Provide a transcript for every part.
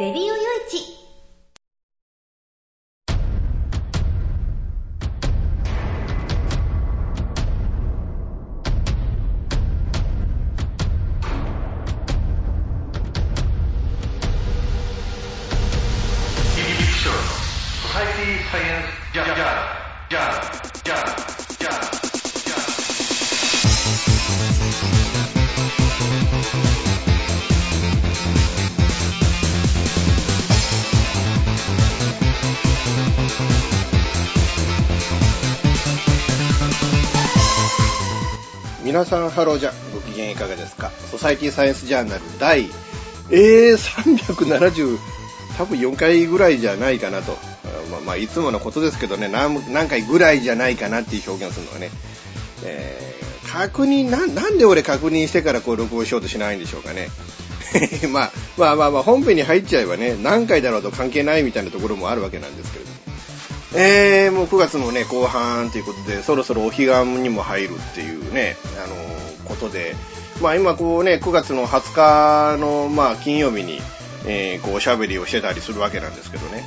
レディオよいさんハローじゃご機嫌いかがですか？ソサイティサイエンスジャーナル第、えー、370多分4回ぐらいじゃないかなと。まあ、まあ、いつものことですけどね何何回ぐらいじゃないかなっていう表現をするのはね、えー、確認ななんで俺確認してからこう録音しようとしないんでしょうかね。まあ、まあまあまあ本編に入っちゃえばね何回だろうと関係ないみたいなところもあるわけなんですけれども。えー、もう9月のね、後半ということで、そろそろお彼岸にも入るっていうね、あの、ことで、まあ今こうね、9月の20日の、まあ金曜日に、えー、こうおしゃべりをしてたりするわけなんですけどね。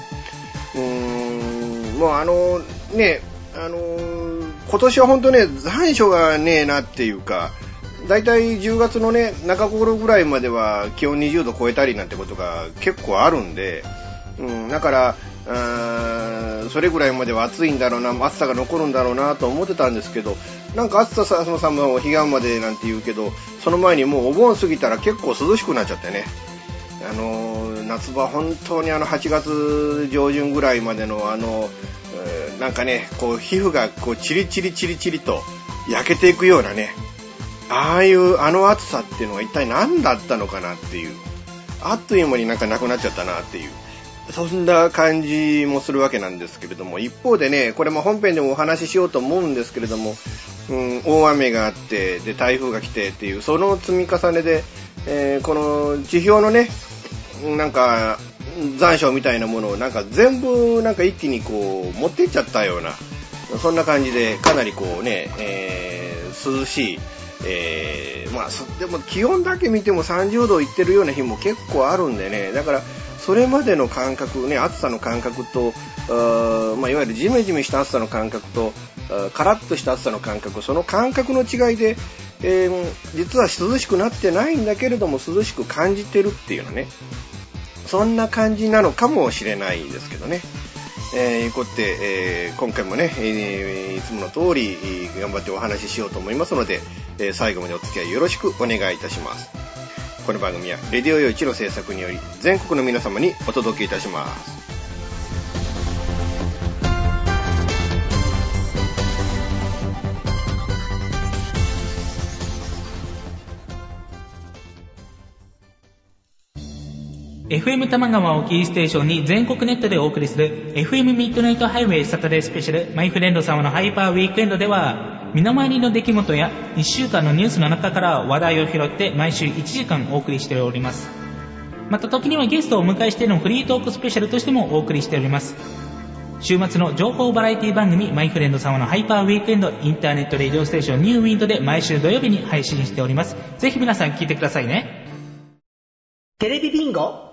うーん、もうあのね、あの、今年は本当ね、残暑がねえなっていうか、だいたい10月のね、中頃ぐらいまでは気温20度超えたりなんてことが結構あるんで、うん、だから、それぐらいまでは暑いんだろうな、暑さが残るんだろうなと思ってたんですけど、なんか暑ささ、そのさんも彼岸までなんて言うけど、その前にもうお盆過ぎたら結構涼しくなっちゃってね。あの、夏場本当にあの8月上旬ぐらいまでのあの、なんかね、こう皮膚がこうチリチリチリチリと焼けていくようなね、ああいうあの暑さっていうのは一体何だったのかなっていう、あっという間になんかなくなっちゃったなっていう。そんな感じもするわけなんですけれども、一方でね、これも本編でもお話ししようと思うんですけれども、うん、大雨があって、で、台風が来てっていう、その積み重ねで、えー、この地表のね、なんか、残暑みたいなものをなんか全部なんか一気にこう持っていっちゃったような、そんな感じでかなりこうね、えー、涼しい、えー、まあ、でも気温だけ見ても30度いってるような日も結構あるんでね、だからそれまでの感覚、ね、暑さの感覚と、まあ、いわゆるジメジメした暑さの感覚と、カラッとした暑さの感覚、その感覚の違いで、えー、実は涼しくなってないんだけれども涼しく感じてるっていうのね、そんな感じなのかもしれないですけどね。えー、いうことで、えー、今回もね、えー、いつもの通り、頑張ってお話ししようと思いますので、えー、最後までお付き合いよろしくお願いいたします。この番組はレディオ用一の制作により全国の皆様にお届けいたします FM 玉川をキーステーションに全国ネットでお送りする FM ミッドナイトハイウェイサタデースペシャルマイフレンド様のハイパーウィークエンドでは身の回りの出来事や1週間のニュースの中から話題を拾って毎週1時間お送りしております。また時にはゲストをお迎えしてのフリートークスペシャルとしてもお送りしております。週末の情報バラエティ番組マイフレンド様のハイパーウィークエンドインターネットレディオステーションニューウィンドで毎週土曜日に配信しております。ぜひ皆さん聞いてくださいね。テレビビンゴ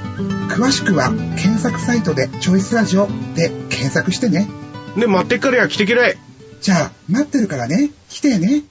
詳しくは検索サイトでチョイスラジオで検索してねで待ってっからや来てけらいじゃあ、待ってるからね。来てね。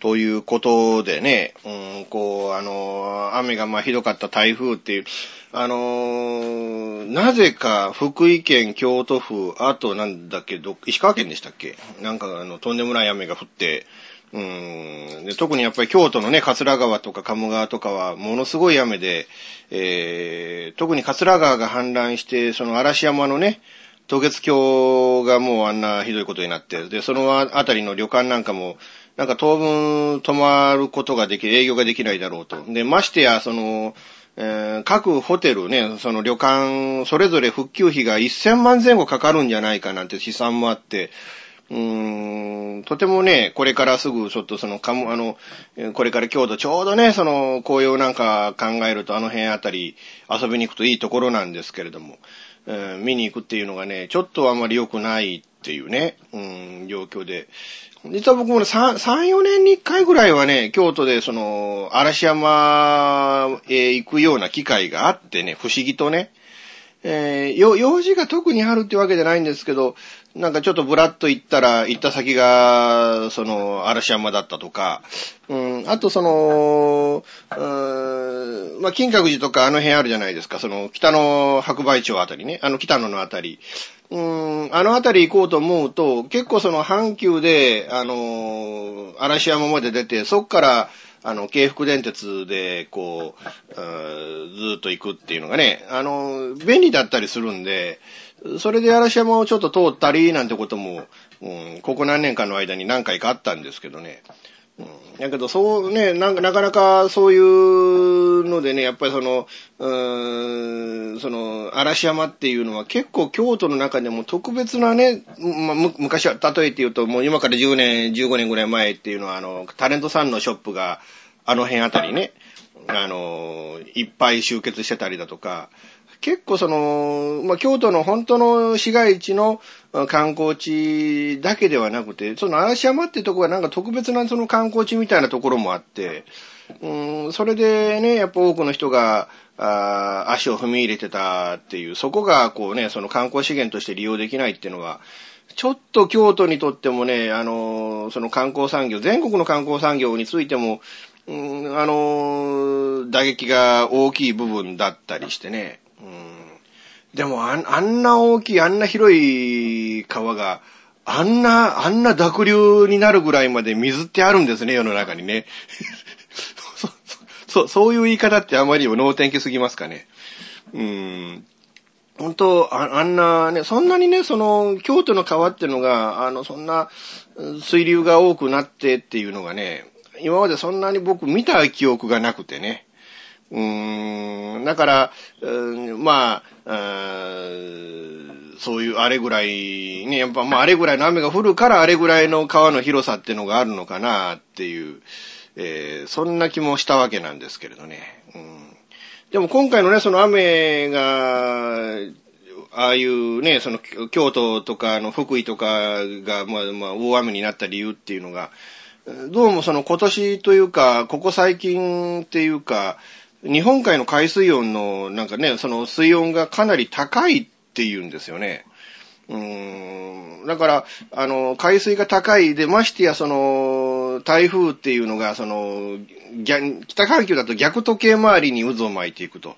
ということでね、うん、こう、あの、雨がまあひどかった台風っていう、あの、なぜか福井県、京都府、あとなんだっけど、石川県でしたっけ？なんかあの、とんでもない雨が降って、うんで特にやっぱり京都のね、桂川とか鴨川とかはものすごい雨で、えー、特に桂川が氾濫して、その嵐山のね、渡月橋がもうあんなひどいことになって、で、そのあたりの旅館なんかも、なんか当分泊まることができ、営業ができないだろうと。で、ましてや、その、えー各ホテルね、その旅館、それぞれ復旧費が1000万前後かかるんじゃないかなんて試算もあって、うーん、とてもね、これからすぐちょっとその、かも、あの、これから京都ちょうどね、その、紅葉なんか考えるとあの辺あたり遊びに行くといいところなんですけれども、えー見に行くっていうのがね、ちょっとあまり良くないっていうね、うん、状況で。実は僕もね、3、3 4年に1回ぐらいはね、京都でその、嵐山へ行くような機会があってね、不思議とね、えー、用事が特にあるってわけじゃないんですけど、なんかちょっとブラッと行ったら、行った先が、その、嵐山だったとか、うん、あとその、うん、まあ、金閣寺とかあの辺あるじゃないですか、その、北の白梅町あたりね、あの北野のあたり。うん、あのあたり行こうと思うと、結構その阪急で、あの、嵐山まで出て、そっから、あの、京福電鉄で、こう、ずっと行くっていうのがね、あの、便利だったりするんで、それで嵐山をちょっと通ったりなんてことも、うん、ここ何年かの間に何回かあったんですけどね。うん、だけど、そうね、なんか、なかなかそういうのでね、やっぱりその、うーん、その、嵐山っていうのは結構京都の中でも特別なね、まあ、昔は、例えて言うと、もう今から10年、15年ぐらい前っていうのは、あの、タレントさんのショップが、あの辺あたりね、あの、いっぱい集結してたりだとか、結構その、まあ、京都の本当の市街地の観光地だけではなくて、その嵐山ってとこがなんか特別なその観光地みたいなところもあって、うん、それでね、やっぱ多くの人が、あ足を踏み入れてたっていう、そこがこうね、その観光資源として利用できないっていうのは、ちょっと京都にとってもね、あの、その観光産業、全国の観光産業についても、うん、あの、打撃が大きい部分だったりしてね。でもあん、あんな大きい、あんな広い川が、あんな、あんな濁流になるぐらいまで水ってあるんですね、世の中にね。そそう、そういう言い方ってあまりにも能天気すぎますかね。うん。本当あ、あんなね、そんなにね、その、京都の川っていうのが、あの、そんな、水流が多くなってっていうのがね、今までそんなに僕見た記憶がなくてね。うーん、だから、うんまあ、そういうあれぐらい、ね、やっぱまああれぐらいの雨が降るからあれぐらいの川の広さっていうのがあるのかなっていう、えーそんな気もしたわけなんですけれどね。うんでも今回のね、その雨が、ああいうね、その京都とかの福井とかが、まあまあ大雨になった理由っていうのが、どうもその今年というか、ここ最近っていうか、日本海の海水温のなんかね、その水温がかなり高いっていうんですよね。うーんだから、あの、海水が高いで、ましてや、その、台風っていうのが、その、北半球だと逆時計回りに渦を巻いていくと。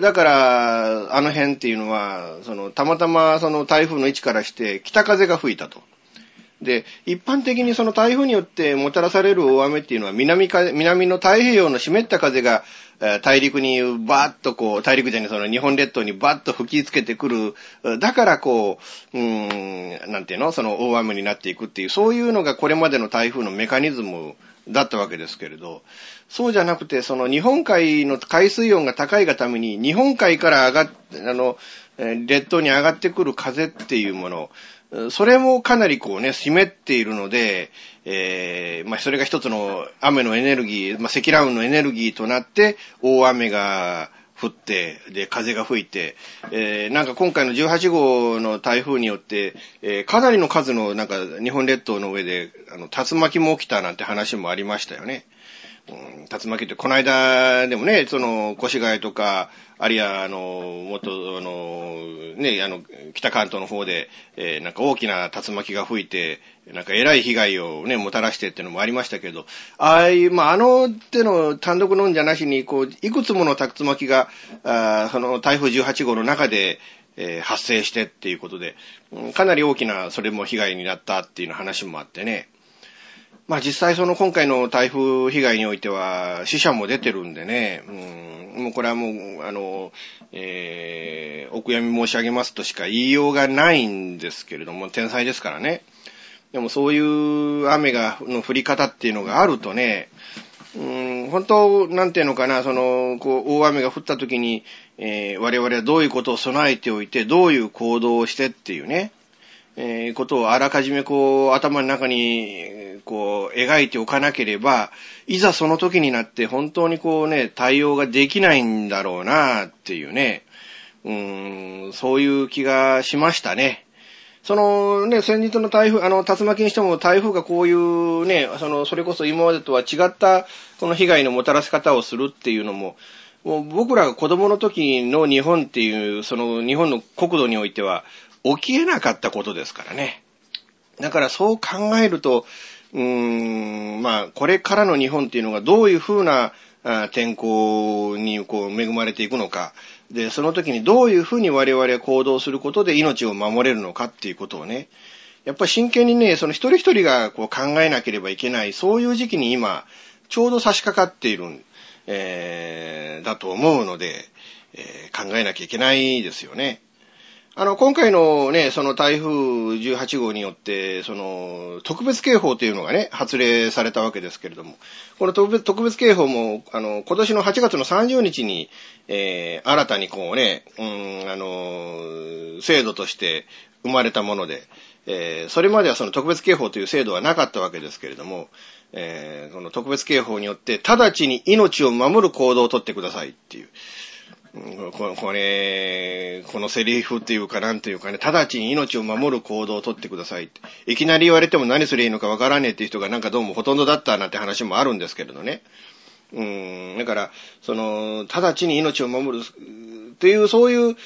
だから、あの辺っていうのは、その、たまたまその台風の位置からして北風が吹いたと。で、一般的にその台風によってもたらされる大雨っていうのは南か、南の太平洋の湿った風が、大陸にバーッとこう、大陸じゃにその日本列島にバーッと吹きつけてくる、だからこう、うーん、なんていうの？その大雨になっていくっていう、そういうのがこれまでの台風のメカニズムだったわけですけれど、そうじゃなくて、その日本海の海水温が高いがために、日本海から上がっ、あの、列島に上がってくる風っていうもの、それもかなりこうね、湿っているので、えーまあ、それが一つの雨のエネルギー、まあ、積乱雲のエネルギーとなって、大雨が降って、で、風が吹いて、えーなんか今回の18号の台風によって、えーかなりの数のなんか日本列島の上で、あの、竜巻も起きたなんて話もありましたよね。竜巻って、この間でもね、その、越谷とか、あるいは、あの、もっと、あの、ね、あの、北関東の方で、えーなんか大きな竜巻が吹いて、なんか偉い被害をね、もたらしてっていうのもありましたけど、ああいう、まあ、あの手の単独のんじゃなしに、こう、いくつもの竜巻が、あその台風18号の中で、えー発生してっていうことで、かなり大きな、それも被害になったっていう話もあってね、まあ実際その今回の台風被害においては死者も出てるんでね、うん、もうこれはもう、あの、えー、お悔やみ申し上げますとしか言いようがないんですけれども、天才ですからね。でもそういう雨が、の降り方っていうのがあるとね、うん、本当、なんていうのかな、その、こう、大雨が降った時に、えー我々はどういうことを備えておいて、どういう行動をしてっていうね、えーことをあらかじめこう、頭の中に、こう、描いておかなければ、いざその時になって本当にこうね、対応ができないんだろうなっていうね、うーん、そういう気がしましたね。そのね、先日の台風、あの、竜巻にしても台風がこういうね、その、それこそ今までとは違った、この被害のもたらし方をするっていうのも、もう僕らが子供の時の日本っていう、その日本の国土においては、起きえなかったことですからね。だからそう考えると、うーん、まあ、これからの日本っていうのがどういうふうな天候にこう恵まれていくのか。で、その時にどういうふうに我々は行動することで命を守れるのかっていうことをね、やっぱり真剣にね、その一人一人がこう考えなければいけない、そういう時期に今、ちょうど差し掛かっている、えーだと思うので、えー考えなきゃいけないですよね。あの、今回のね、その台風18号によって、その、特別警報というのがね、発令されたわけですけれども、この特別特別警報も、あの、今年の8月の30日に、えー新たにこうね、うん、あの、制度として生まれたもので、えーそれまではその特別警報という制度はなかったわけですけれども、えーこの特別警報によって、直ちに命を守る行動をとってくださいっていう、ここれ、このセリフっていうかなんていうかね、直ちに命を守る行動をとってくださいって。いきなり言われても何すればいいのかわからねえっていう人がなんかどうもほとんどだったなんて話もあるんですけれどね。うん、だから、その、直ちに命を守るっていう、そういう、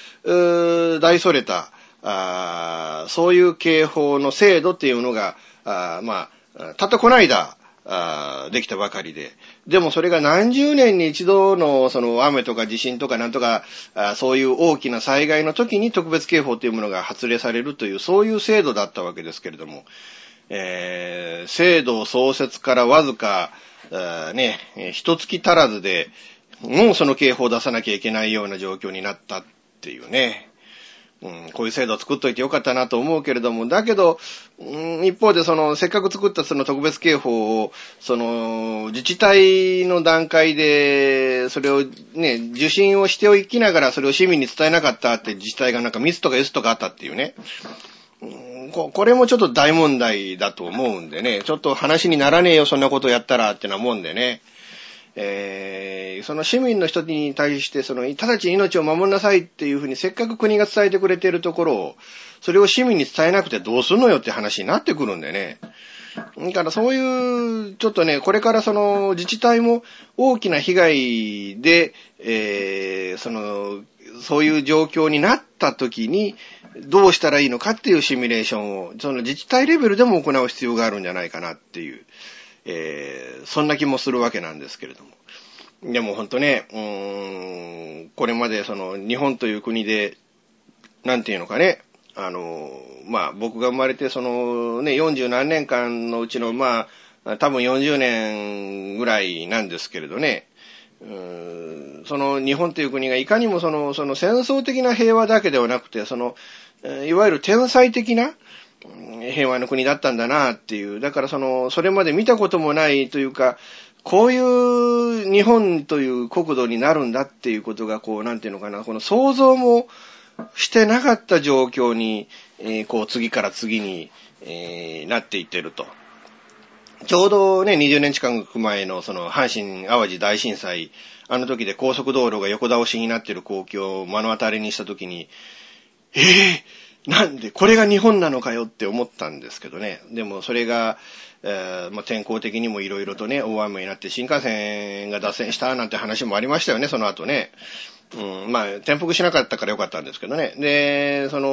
う大それた、あそういう警報の制度っていうのが、あまあ、たったこの間、あできたばかりで。でもそれが何十年に一度のその雨とか地震とかなんとか、あそういう大きな災害の時に特別警報というものが発令されるという、そういう制度だったわけですけれども、えー制度創設からわずか、あね、一月足らずで、もうその警報を出さなきゃいけないような状況になったっていうね。うん、こういう制度を作っといてよかったなと思うけれども、だけど、うん、一方でその、せっかく作ったその特別警報を、その、自治体の段階で、それをね、受信をしておきながらそれを市民に伝えなかったって自治体がなんかミスとか S とかあったっていうね。ここれもちょっと大問題だと思うんでね、ちょっと話にならねえよ、そんなことやったらってなもんでね。えーその市民の人に対して、その、直ちに命を守りなさいっていうふうにせっかく国が伝えてくれているところを、それを市民に伝えなくてどうすんのよって話になってくるんでね。だからそういう、ちょっとね、これからその自治体も大きな被害で、えーその、そういう状況になった時に、どうしたらいいのかっていうシミュレーションを、その自治体レベルでも行う必要があるんじゃないかなっていう、えーそんな気もするわけなんですけれども。でも本当ね、うーん、これまでその日本という国で、なんていうのかね、あの、まあ僕が生まれてそのね、40何年間のうちのまあ、多分40年ぐらいなんですけれどね、うーんその日本という国がいかにもその、その戦争的な平和だけではなくて、その、いわゆる天才的な、平和の国だったんだなっていう。だからその、それまで見たこともないというか、こういう日本という国土になるんだっていうことが、こう、なんていうのかな、この想像もしてなかった状況に、えーこう、次から次に、えーなっていってると。ちょうどね、20年近く前のその阪神淡路大震災、あの時で高速道路が横倒しになってる光景を目の当たりにした時に、ええなんで、これが日本なのかよって思ったんですけどね。でもそれが、えーまあ、天候的にもいろいろとね、大雨になって新幹線が脱線したなんて話もありましたよね、その後ね。うん、まあ、転覆しなかったからよかったんですけどね。で、その、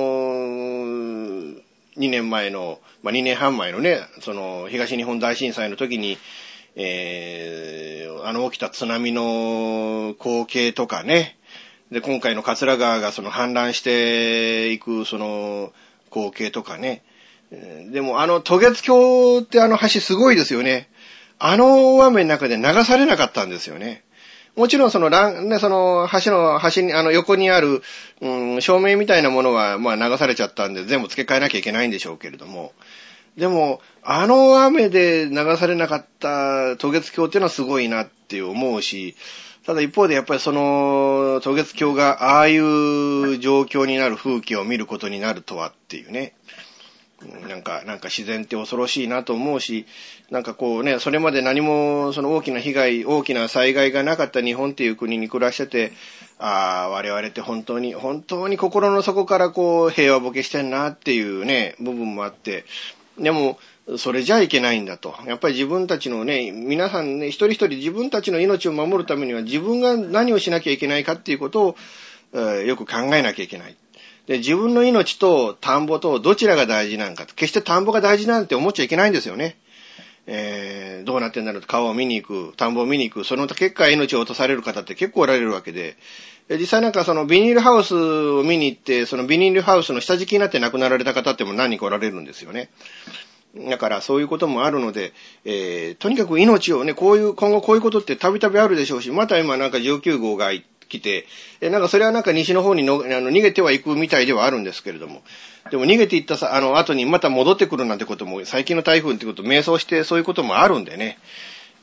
2年前の、まあ、2年半前のね、その、東日本大震災の時に、えー、あの起きた津波の光景とかね、で、今回の桂川がその氾濫していくその光景とかね、でもあの渡月橋ってあの橋すごいですよね。あの大雨の中で流されなかったんですよね。もちろんその、ね、その橋の端に、あの横にある、うん、照明みたいなものは、まあ流されちゃったんで全部付け替えなきゃいけないんでしょうけれども、でも、あの雨で流されなかった渡月橋っていうのはすごいなって思うし、ただ一方でやっぱりその渡月橋がああいう状況になる風景を見ることになるとはっていうね。なんか、なんか自然って恐ろしいなと思うし、なんかこうね、それまで何もその大きな被害、大きな災害がなかった日本っていう国に暮らしてて、ああ、我々って本当に、本当に心の底からこう平和ボケしてんなっていうね、部分もあって、でも、それじゃいけないんだと。やっぱり自分たちのね、皆さんね、一人一人自分たちの命を守るためには自分が何をしなきゃいけないかっていうことを、えーよく考えなきゃいけない。で、自分の命と田んぼとどちらが大事なのか。決して田んぼが大事なんて思っちゃいけないんですよね。えー、どうなってんだろうと川を見に行く、田んぼを見に行く、その結果命を落とされる方って結構おられるわけ、で実際なんかそのビニールハウスを見に行って、そのビニールハウスの下敷きになって亡くなられた方っても何人かおられるんですよね。だからそういうこともあるので、えーとにかく命をね、こういう、今後こういうことってたびたびあるでしょうし、また今なんか19号が来て、えなんかそれはなんか西の方にのあの逃げてはいくみたいではあるんですけれども、でも逃げていったさ、あの後にまた戻ってくるなんてことも、最近の台風ってこと、迷走してそういうこともあるんでね、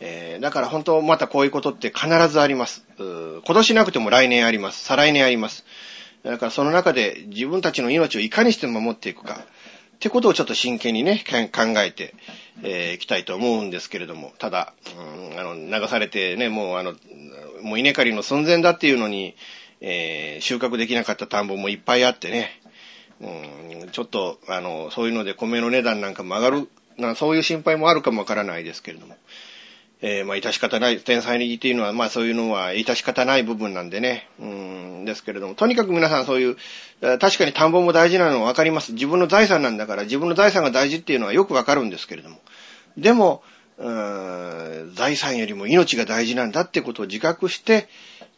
えーだから本当またこういうことって必ずあります。う今年なくても来年あります。再来年あります。だからその中で自分たちの命をいかにして守っていくか。ってことをちょっと真剣にね、考えて、えーいきたいと思うんですけれども、ただ、うん、あの、流されてね、もうあの、もう稲刈りの寸前だっていうのに、えー収穫できなかった田んぼもいっぱいあってね、うん、ちょっと、あの、そういうので米の値段なんかも上がる、なそういう心配もあるかもわからないですけれども、えーまあ、致し方ない、天才にっていうのは、まあそういうのは致し方ない部分なんでね、うん、ですけれども、とにかく皆さんそういう、確かに田んぼも大事なのはわかります。自分の財産なんだから、自分の財産が大事っていうのはよくわかるんですけれども、でも、うーん財産よりも命が大事なんだってことを自覚して、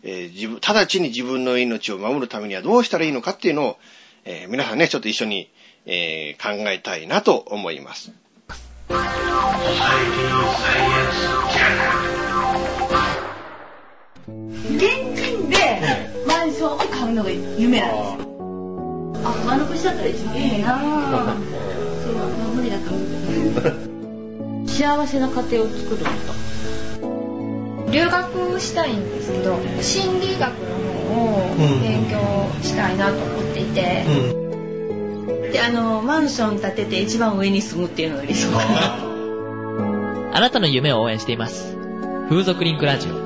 えー自分、直ちに自分の命を守るためにはどうしたらいいのかっていうのを、えー皆さんね、ちょっと一緒に、えー考えたいなと思います。現金でマンションを買うのが夢なんですよ。あ、丸腰だったら一番いいなぁ。そう、まあ無理だと思う。幸せな家庭を作ること。留学したいんですけど心理学の方を勉強したいなと思っていて、で、あの、マンション建てて一番上に住むっていうのが理想かな。あなたの夢を応援しています。風俗リンクラジオ。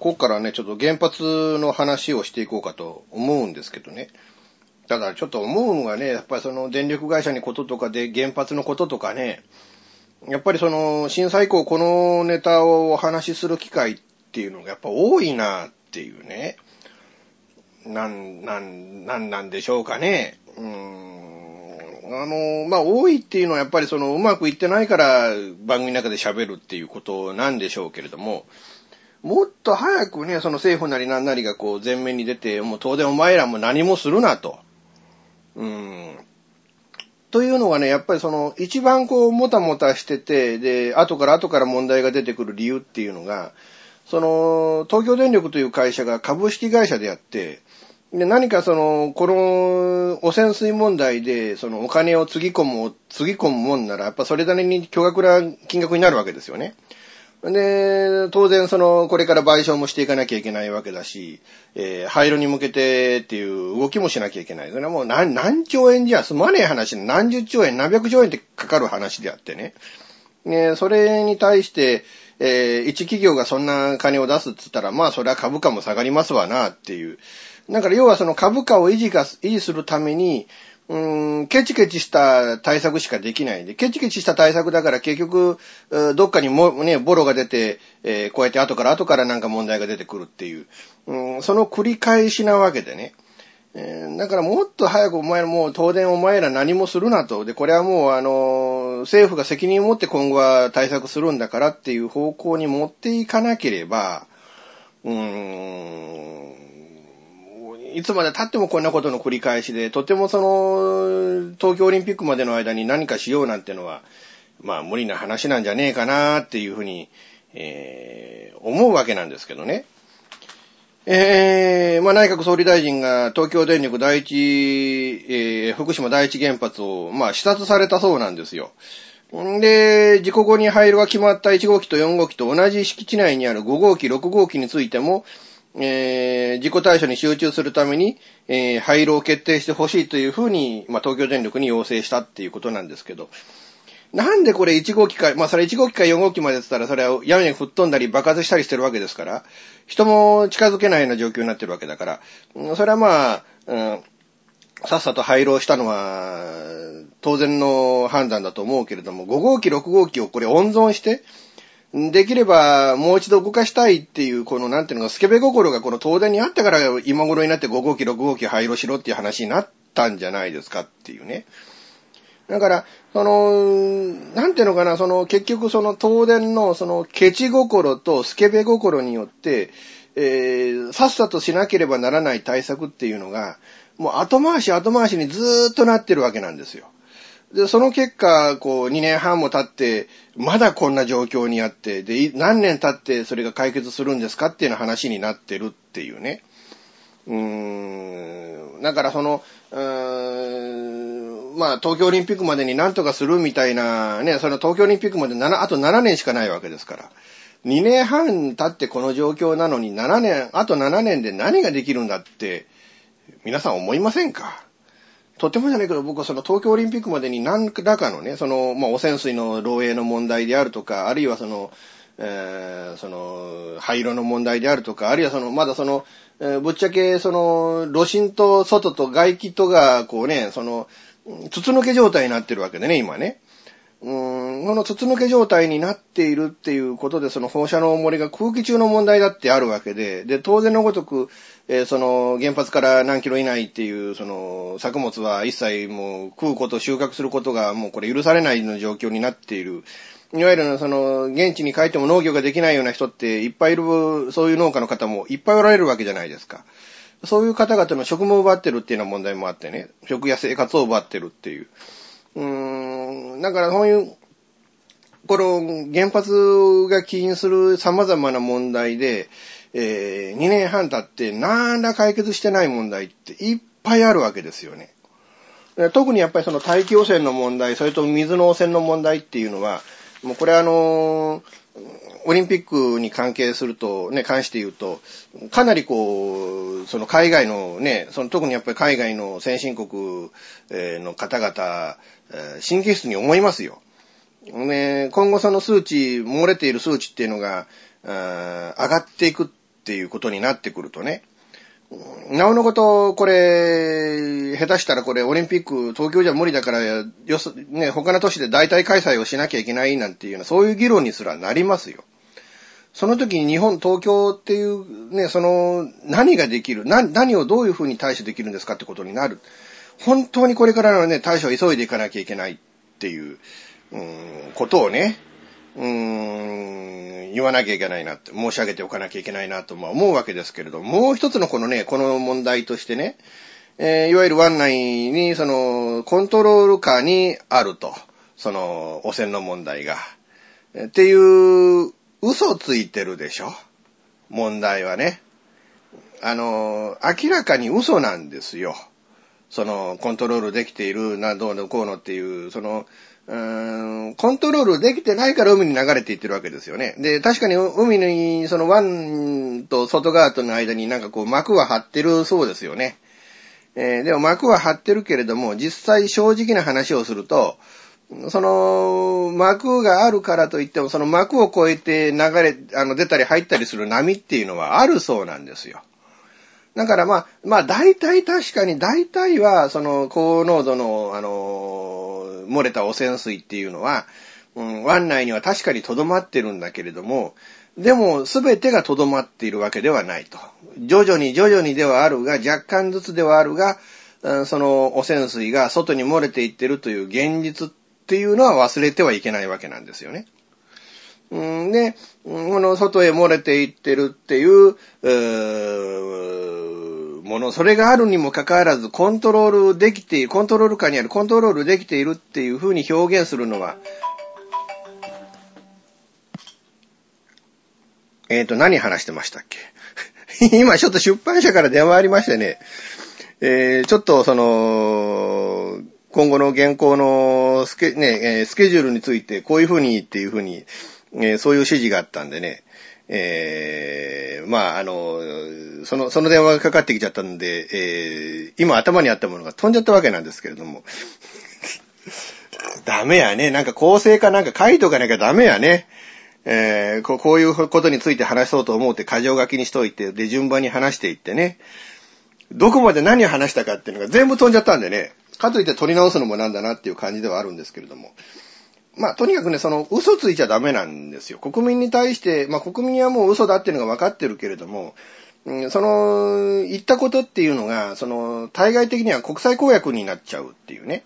えーっと、ここからね、ちょっと原発の話をしていこうかと思うんですけどね。ただちょっと思うのがね、やっぱりその電力会社にこととかで原発のこととかね、やっぱりその震災以降このネタをお話しする機会っていうのがやっぱ多いなっていうね。なん、なん、なんなんでしょうかね。うーん。あの、まあ、多いっていうのはやっぱりそのうまくいってないから番組の中で喋るっていうことなんでしょうけれども、もっと早くね、その政府なりなんなりがこう前面に出て、もう当然お前らも何もするなと。うん。というのがね、やっぱりその、一番こう、もたもたしてて、で、後から後から問題が出てくる理由っていうのが、その、東京電力という会社が株式会社であって、で、何かその、この汚染水問題で、そのお金をつぎ込む、つぎ込むもんなら、やっぱそれなりに巨額な金額になるわけですよね。で、当然その、これから賠償もしていかなきゃいけないわけだし、えー、廃炉に向けてっていう動きもしなきゃいけない。それはもう何、何兆円じゃ済まねえ話、何十兆円、何百兆円ってかかる話であってね。ねそれに対して、えー、一企業がそんな金を出すって言ったら、まあそれは株価も下がりますわなっていう。だから要はその株価を維持が、維持するために、うーん、ケチケチした対策しかできないんで、ケチケチした対策だから結局、どっかにもね、ボロが出て、えー、こうやって後から後からなんか問題が出てくるっていう、うん、その繰り返しなわけでね。えー、だからもっと早くお前らもう東電お前ら何もするなと。で、これはもうあの、政府が責任を持って今後は対策するんだからっていう方向に持っていかなければ、うーん、いつまで経ってもこんなことの繰り返しで、とてもその、東京オリンピックまでの間に何かしようなんてのは、まあ無理な話なんじゃねえかなっていうふうに、えー、思うわけなんですけどね。えー、まあ内閣総理大臣が東京電力第一、えー、福島第一原発を、まあ視察されたそうなんですよ。んで、事故後に廃炉が決まった1号機と4号機と同じ敷地内にある5号機、6号機についても、えー、自己対処に集中するために、えー、廃炉を決定してほしいというふうに、まあ、東京電力に要請したっていうことなんですけど、なんでこれ1号機か、まあそれ1号機か4号機までって言ったら、それは屋根に吹っ飛んだり爆発したりしてるわけですから、人も近づけないような状況になってるわけだから、それはまあ、うん、さっさと廃炉したのは、当然の判断だと思うけれども、5号機、6号機をこれ温存して、できれば、もう一度動かしたいっていう、この、なんていうのが、スケベ心がこの東電にあったから、今頃になって5号機、6号機廃炉しろっていう話になったんじゃないですかっていうね。だから、その、なんていうのかな、その、結局その東電の、その、ケチ心とスケベ心によって、えー、さっさとしなければならない対策っていうのが、もう後回し後回しにずーっとなってるわけなんですよ。で、その結果、こう、2年半も経って、まだこんな状況にあって、で、何年経ってそれが解決するんですか？っていうような話になってるっていうね。うーん。だからその、うーん、まあ、東京オリンピックまでに何とかするみたいな、ね、その東京オリンピックまで7、あと7年しかないわけですから。2年半経ってこの状況なのに7年、あと7年で何ができるんだって、皆さん思いませんか？とてもじゃないけど、僕はその東京オリンピックまでに何らかのね、その、まあ、汚染水の漏洩の問題であるとか、あるいはその、えー、その、灰色の問題であるとか、あるいはその、まだその、えー、ぶっちゃけ、その、炉心と外と外気とが、こうね、その、筒抜け状態になってるわけでね、今ね。うーん、この筒抜け状態になっているっていうことで、その放射能漏れが空気中の問題だってあるわけで、で、当然のごとく、えー、その原発から何キロ以内っていう、その作物は一切もう食うこと、収穫することがもうこれ許されないの状況になっている。いわゆるその、現地に帰っても農業ができないような人っていっぱいいる、そういう農家の方もいっぱいおられるわけじゃないですか。そういう方々の職務を奪ってるっていうような問題もあってね、食や生活を奪ってるっていう。うーん、だからそういう、この原発が起因する様々な問題で、えー、2年半経ってなんら解決してない問題っていっぱいあるわけですよね。特にやっぱりその大気汚染の問題、それと水の汚染の問題っていうのは、もうこれあの、オリンピックに関係すると、ね、関して言うと、かなりこう、その海外のね、その特にやっぱり海外の先進国の方々、神経質に思いますよ。ね、今後その数値、漏れている数値っていうのが、上がっていくっていうことになってくるとね、なおのこと、これ、下手したらこれ、オリンピック、東京じゃ無理だから、よそ、ね、他の都市で代替開催をしなきゃいけないなんていうような、そういう議論にすらなりますよ。その時に日本、東京っていう、ね、その、何ができる、何、何をどういうふうに対処できるんですかってことになる。本当にこれからのね、対処を急いでいかなきゃいけないっていう、うん、ことをね、うーん、言わなきゃいけないなって、申し上げておかなきゃいけないなとまあ思うわけですけれど、もう一つのこのね、この問題としてね、えーいわゆる湾内に、その、コントロール下にあると、その、汚染の問題が。っていう、嘘ついてるでしょ？問題はね。あの、明らかに嘘なんですよ。その、コントロールできている、な、どうのこうのっていう、その、うーんコントロールできてないから海に流れていってるわけですよね。で、確かに海に、その湾と外側との間になんかこう膜は張ってるそうですよね。えーでも膜は張ってるけれども、実際正直な話をすると、その膜があるからといっても、その膜を越えて流れ、あの出たり入ったりする波っていうのはあるそうなんですよ。だからまあ、まあ大体確かに大体は、その高濃度の、あの、漏れた汚染水っていうのは、うん、湾内には確かに留まってるんだけれども、でも全てが留まっているわけではないと。徐々に徐々にではあるが、若干ずつではあるが、その汚染水が外に漏れていってるという現実っていうのは忘れてはいけないわけなんですよね。うんで、うんこの外へ漏れていってるっていう、うもの、それがあるにもかかわらず、コントロールできている、コントロール下にある、コントロールできているっていうふうに表現するのは、えっ、と、何話してましたっけ？今ちょっと出版社から電話ありましてね、えーちょっとその、今後の現行のスケ,、ねスケジュールについてこういうふうにっていうふうに、えーそういう指示があったんでね、えーまあ、あの、その、その電話がかかってきちゃったんで、えー今頭にあったものが飛んじゃったわけなんですけれども、ダメやね。なんか構成かなんか書いとかなきゃダメやね。えーこうこういうことについて話そうと思って箇条書きにしといて、で、順番に話していってね。どこまで何を話したかっていうのが全部飛んじゃったんでね。かといって取り直すのもなんだなっていう感じではあるんですけれども。まあ、とにかくね、その、嘘ついちゃダメなんですよ。国民に対して、まあ、国民はもう嘘だっていうのが分かってるけれども、うんその、言ったことっていうのが、その、対外的には国際公約になっちゃうっていうね。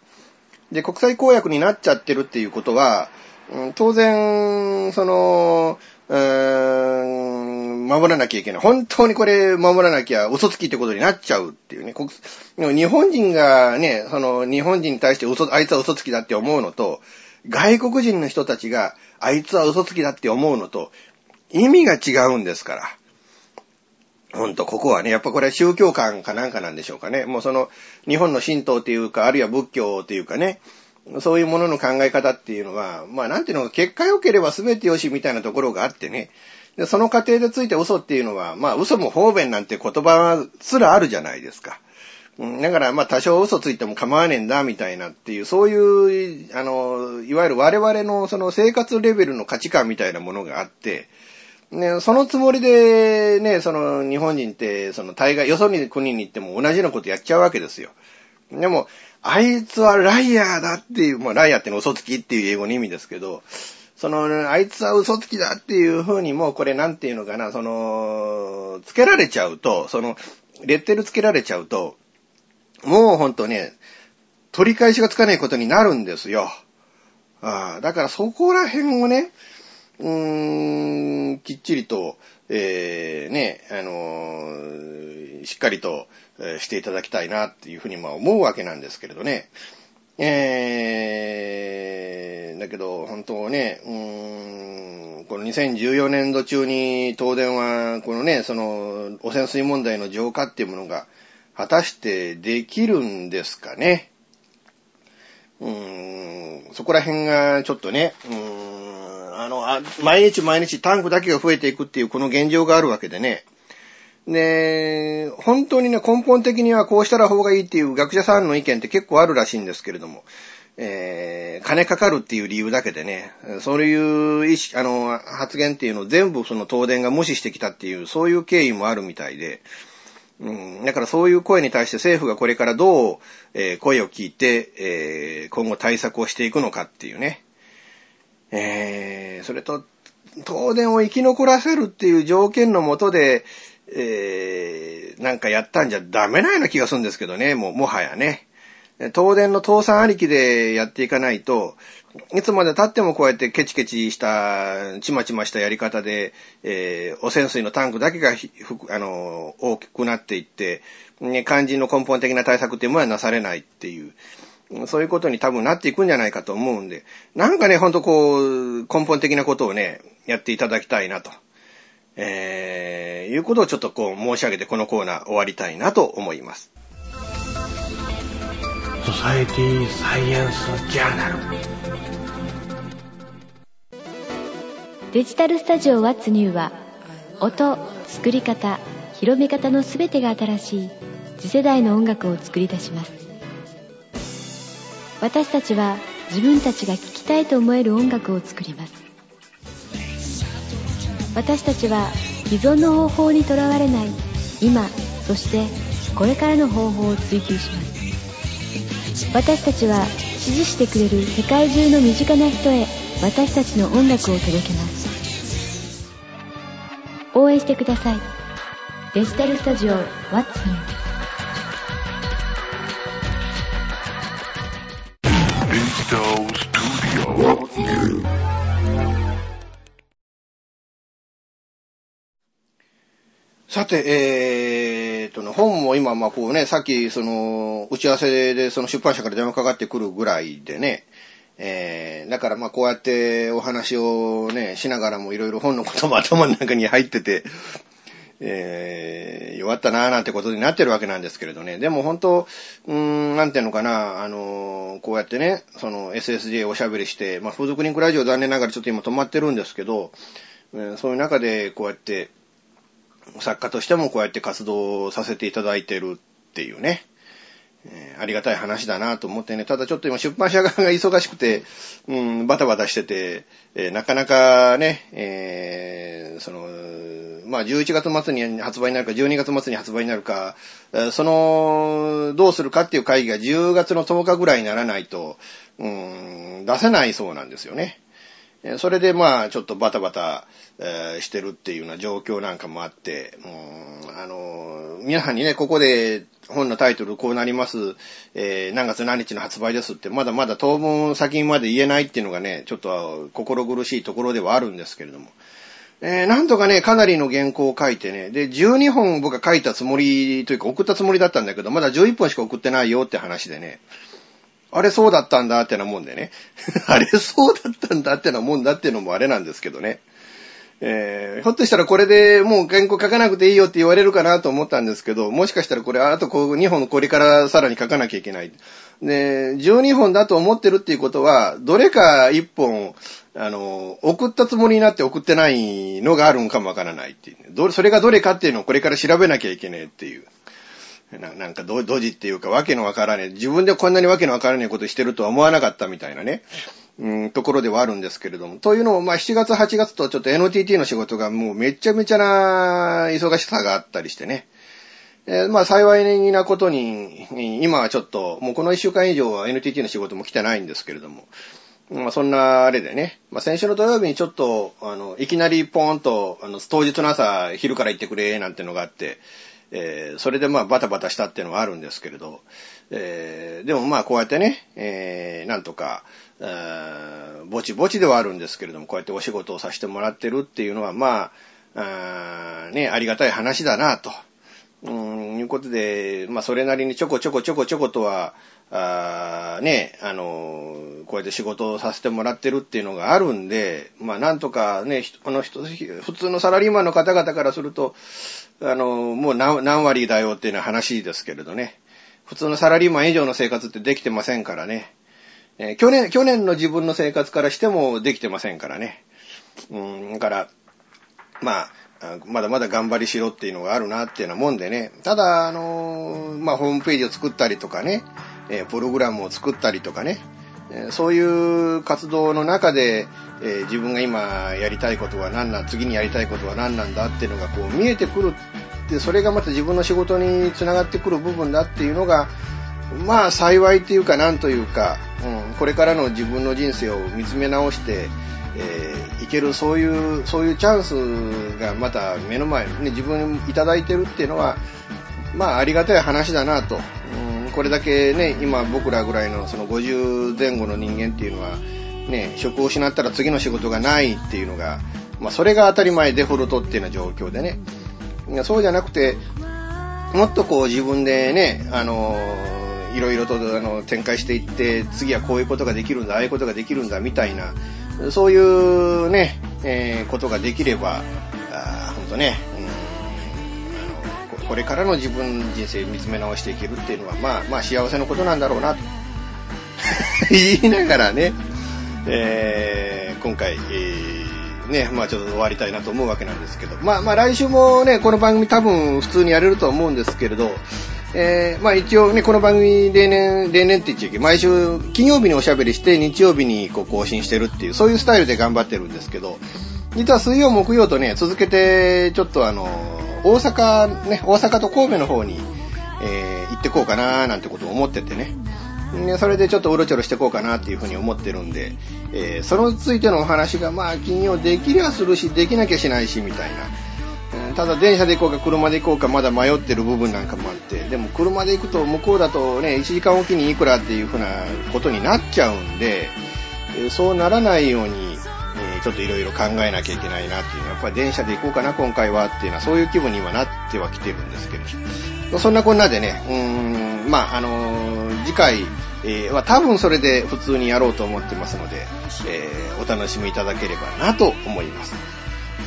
で、国際公約になっちゃってるっていうことは、うん当然、その、うーん守らなきゃいけない。本当にこれ守らなきゃ嘘つきってことになっちゃうっていうね。国日本人がね、その日本人に対して嘘、あいつは嘘つきだって思うのと、外国人の人たちがあいつは嘘つきだって思うのと、意味が違うんですから。ほんと、ここはね、やっぱこれは宗教観かなんかなんでしょうかね。もうその、日本の神道っていうか、あるいは仏教っていうかね、そういうものの考え方っていうのは、まあなんていうの、結果良ければ全て良しみたいなところがあってね。でその過程でついて嘘っていうのは、まあ嘘も方便なんて言葉すらあるじゃないですか。うんだから、まあ多少嘘ついても構わねえんだ、みたいなっていう、そういう、あの、いわゆる我々のその生活レベルの価値観みたいなものがあって、ね、そのつもりで、ね、その日本人って、その大概、よそに国に行っても同じようなことやっちゃうわけですよ。でも、あいつはライアーだっていう、まあライアーっての嘘つきっていう英語の意味ですけど、その、あいつは嘘つきだっていう風にもうこれなんていうのかな、その、つけられちゃうと、その、レッテルつけられちゃうと、もうほんとね、取り返しがつかないことになるんですよ。ああだからそこら辺をね、うーん、きっちりと、えー、ね、あのーしっかりと、えーしていただきたいなっていうふうにまあ思うわけなんですけれどね。えー、だけど本当ね、うーん、この2014年度中に東電は、このね、その汚染水問題の浄化っていうものが果たしてできるんですかね？うーん、そこら辺がちょっとね、うーん、あの、あ毎日毎日タンクだけが増えていくっていうこの現状があるわけでね。で、本当にね、根本的にはこうしたら方がいいっていう学者さんの意見って結構あるらしいんですけれども、えー、金かかるっていう理由だけでね、そういう意識、あの、発言っていうのを全部その東電が無視してきたっていう、そういう経緯もあるみたいで、だからそういう声に対して政府がこれからどう、声を聞いて、今後対策をしていくのかっていうね。それと、東電を生き残らせるっていう条件のもとで、なんかやったんじゃダメなような気がするんですけどね、もう、もはやね。東電の倒産ありきでやっていかないと、いつまで経ってもこうやってケチケチした、ちまちましたやり方で、えー汚染水のタンクだけがあの大きくなっていって、ね、肝心の根本的な対策っていうものはなされないっていう、そういうことに多分なっていくんじゃないかと思うんで、なんかね、ほんとこう、根本的なことをね、やっていただきたいなと。えー、いうことをちょっとこう申し上げてこのコーナー終わりたいなと思います。サエティサイエンスジャーナルデジタルスタジオ What's New は音、作り方、広め方のすべてが新しい次世代の音楽を作り出します。私たちは自分たちが聴きたいと思える音楽を作ります。私たちは既存の方法にとらわれない今そしてこれからの方法を追求します。私たちは支持してくれる世界中の身近な人へ私たちの音楽を届けます。応援してください。デジタルスタジオ Watson さて、えーえっとね、本も今、まあこうね、さっき、その、打ち合わせで、その出版社から電話かかってくるぐらいでね、えー、だからまあこうやってお話をね、しながらもいろいろ本のことも頭の中に入ってて、えー、弱ったなーなんてことになってるわけなんですけれどね。でも本当、うーん、なんていうのかな、あのーこうやってね、その SSJ おしゃべりして、まあ風俗リンクラジオ残念ながらちょっと今止まってるんですけど、えーそういう中でこうやって、作家としてもこうやって活動させていただいてるっていうね、えーありがたい話だなと思ってね、ただちょっと今出版社側が忙しくて、うん、バタバタしてて、えーなかなかね、えーその、まあ11月末に発売になるか、12月末に発売になるか、その、どうするかっていう会議が10月の10日ぐらいにならないと、うん、出せないそうなんですよね。それでまあちょっとバタバタ、えーしてるっていうような状況なんかもあって、うんあの皆さんにね、ここで本のタイトルこうなります、えー何月何日の発売ですって、まだまだ当分先まで言えないっていうのがね、ちょっと心苦しいところではあるんですけれども。えーなんとかね、かなりの原稿を書いてね、で、12本僕は書いたつもりというか送ったつもりだったんだけど、まだ11本しか送ってないよって話でね、あれそうだったんだってなもんでね。あれそうだったんだってなもんだってのもあれなんですけどね。えーひょっとしたらこれでもう原稿書かなくていいよって言われるかなと思ったんですけど、もしかしたらこれあとこう2本これからさらに書かなきゃいけない。で、12本だと思ってるっていうことは、どれか1本、あの、送ったつもりになって送ってないのがあるんかもわからないっていうね、どそれがどれかっていうのをこれから調べなきゃいけないっていう。ななんかドドジっていうかわけのわからねえ。自分でこんなにわけのわからねえことしてるとは思わなかったみたいなね。うん、ところではあるんですけれども。というのも、まあ、7月、8月とちょっと NTT の仕事がもうめちゃめちゃな忙しさがあったりしてね。えーまあ、幸いなことに、今はちょっと、もうこの1週間以上は NTT の仕事も来てないんですけれども。まあ、そんなあれでね。まあ、先週の土曜日にちょっと、あの、いきなりポーンと、あの、当日の朝、昼から行ってくれ、なんてのがあって、えーそれでまあバタバタしたっていうのはあるんですけれど、えーでもまあこうやってね、えーなんとか、ぼちぼちではあるんですけれども、こうやってお仕事をさせてもらってるっていうのはまあ、あね、ありがたい話だなと。うん、いうことで、まあそれなりにちょこちょこちょこちょことは、あね、あの、こうやって仕事をさせてもらってるっていうのがあるんで、まあなんとかね、ひこの人、普通のサラリーマンの方々からすると、あの、もう何割だよっていうような話ですけれどね。普通のサラリーマン以上の生活ってできてませんからね。えー去年、去年の自分の生活からしてもできてませんからね。うん、だから、ま、あまだまだ頑張りしろっていうのがあるなっていうようなもんでね。ただ、あのーまあ、ホームページを作ったりとかね、えプログラムを作ったりとかね、えそういう活動の中で、え自分が今やりたいことは何なん、次にやりたいことは何なんだっていうのがこう見えてくるって、それがまた自分の仕事につながってくる部分だっていうのが、まあ幸いっていうかなんというか、うん、これからの自分の人生を見つめ直して、えーいけるそういう、そういうチャンスがまた目の前にね、自分にいただいてるっていうのは、まあありがたい話だなと。うん、これだけね、今僕らぐらいのその50前後の人間っていうのは、ね、職を失ったら次の仕事がないっていうのが、まあそれが当たり前デフォルトっていうような状況でね。そうじゃなくて、もっとこう自分でね、あのいろいろとあの展開していって、次はこういうことができるんだ、ああいうことができるんだ、みたいな、そういうね、えーことができれば、あほんとね、うん。あのここれからの自分人生見つめ直していけるっていうのは、まあまあ幸せのことなんだろうな、と。言いながらね、えー今回、えーね、まあちょっと終わりたいなと思うわけなんですけど、まあまあ来週もね、この番組多分普通にやれると思うんですけれど、えーまあ一応ね、この番組例年、例年って言っちゃいけない毎週金曜日におしゃべりして日曜日にこう更新してるっていう、そういうスタイルで頑張ってるんですけど、実は水曜木曜とね、続けてちょっとあの、大阪ね、大阪と神戸の方に、えー行ってこうかななんてことを思っててね。ね、それでちょっとうろちょろしてこうかなっていうふうに思ってるんで、えーそのついてのお話がまあ金曜できりゃするし、できなきゃしないしみたいな。ただ電車で行こうか車で行こうかまだ迷ってる部分なんかもあって、でも車で行くと向こうだとね、1時間おきにいくらっていうふうなことになっちゃうんで、そうならないように、えちょっといろいろ考えなきゃいけないなっていうのは、やっぱり電車で行こうかな今回はっていうのはそういう気分にはなってはきてるんですけど、そんなこんなでね、うーん、まああのー次回、えーは多分それで普通にやろうと思ってますので、えーお楽しみいただければなと思います。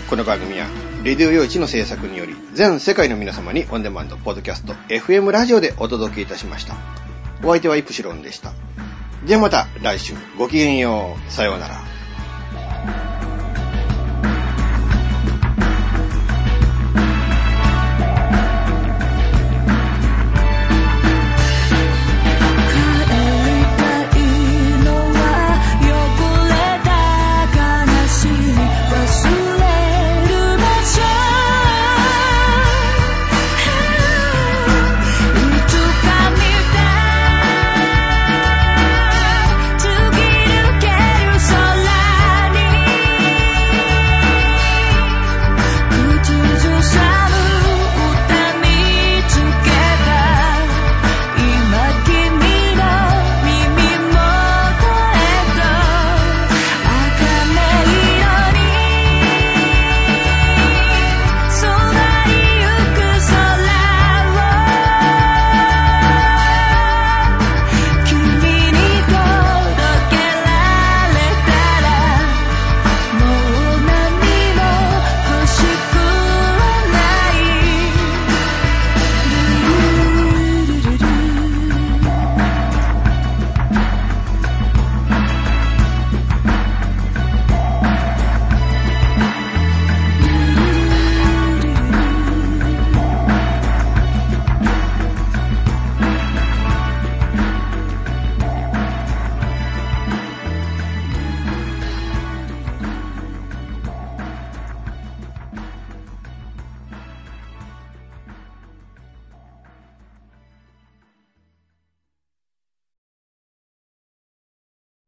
この番組は、レディオ用地の制作により、全世界の皆様にオンデマンド、ポッドキャスト、FM ラジオでお届けいたしました。お相手はイプシロンでした。ではまた来週、ごきげんよう。さようなら。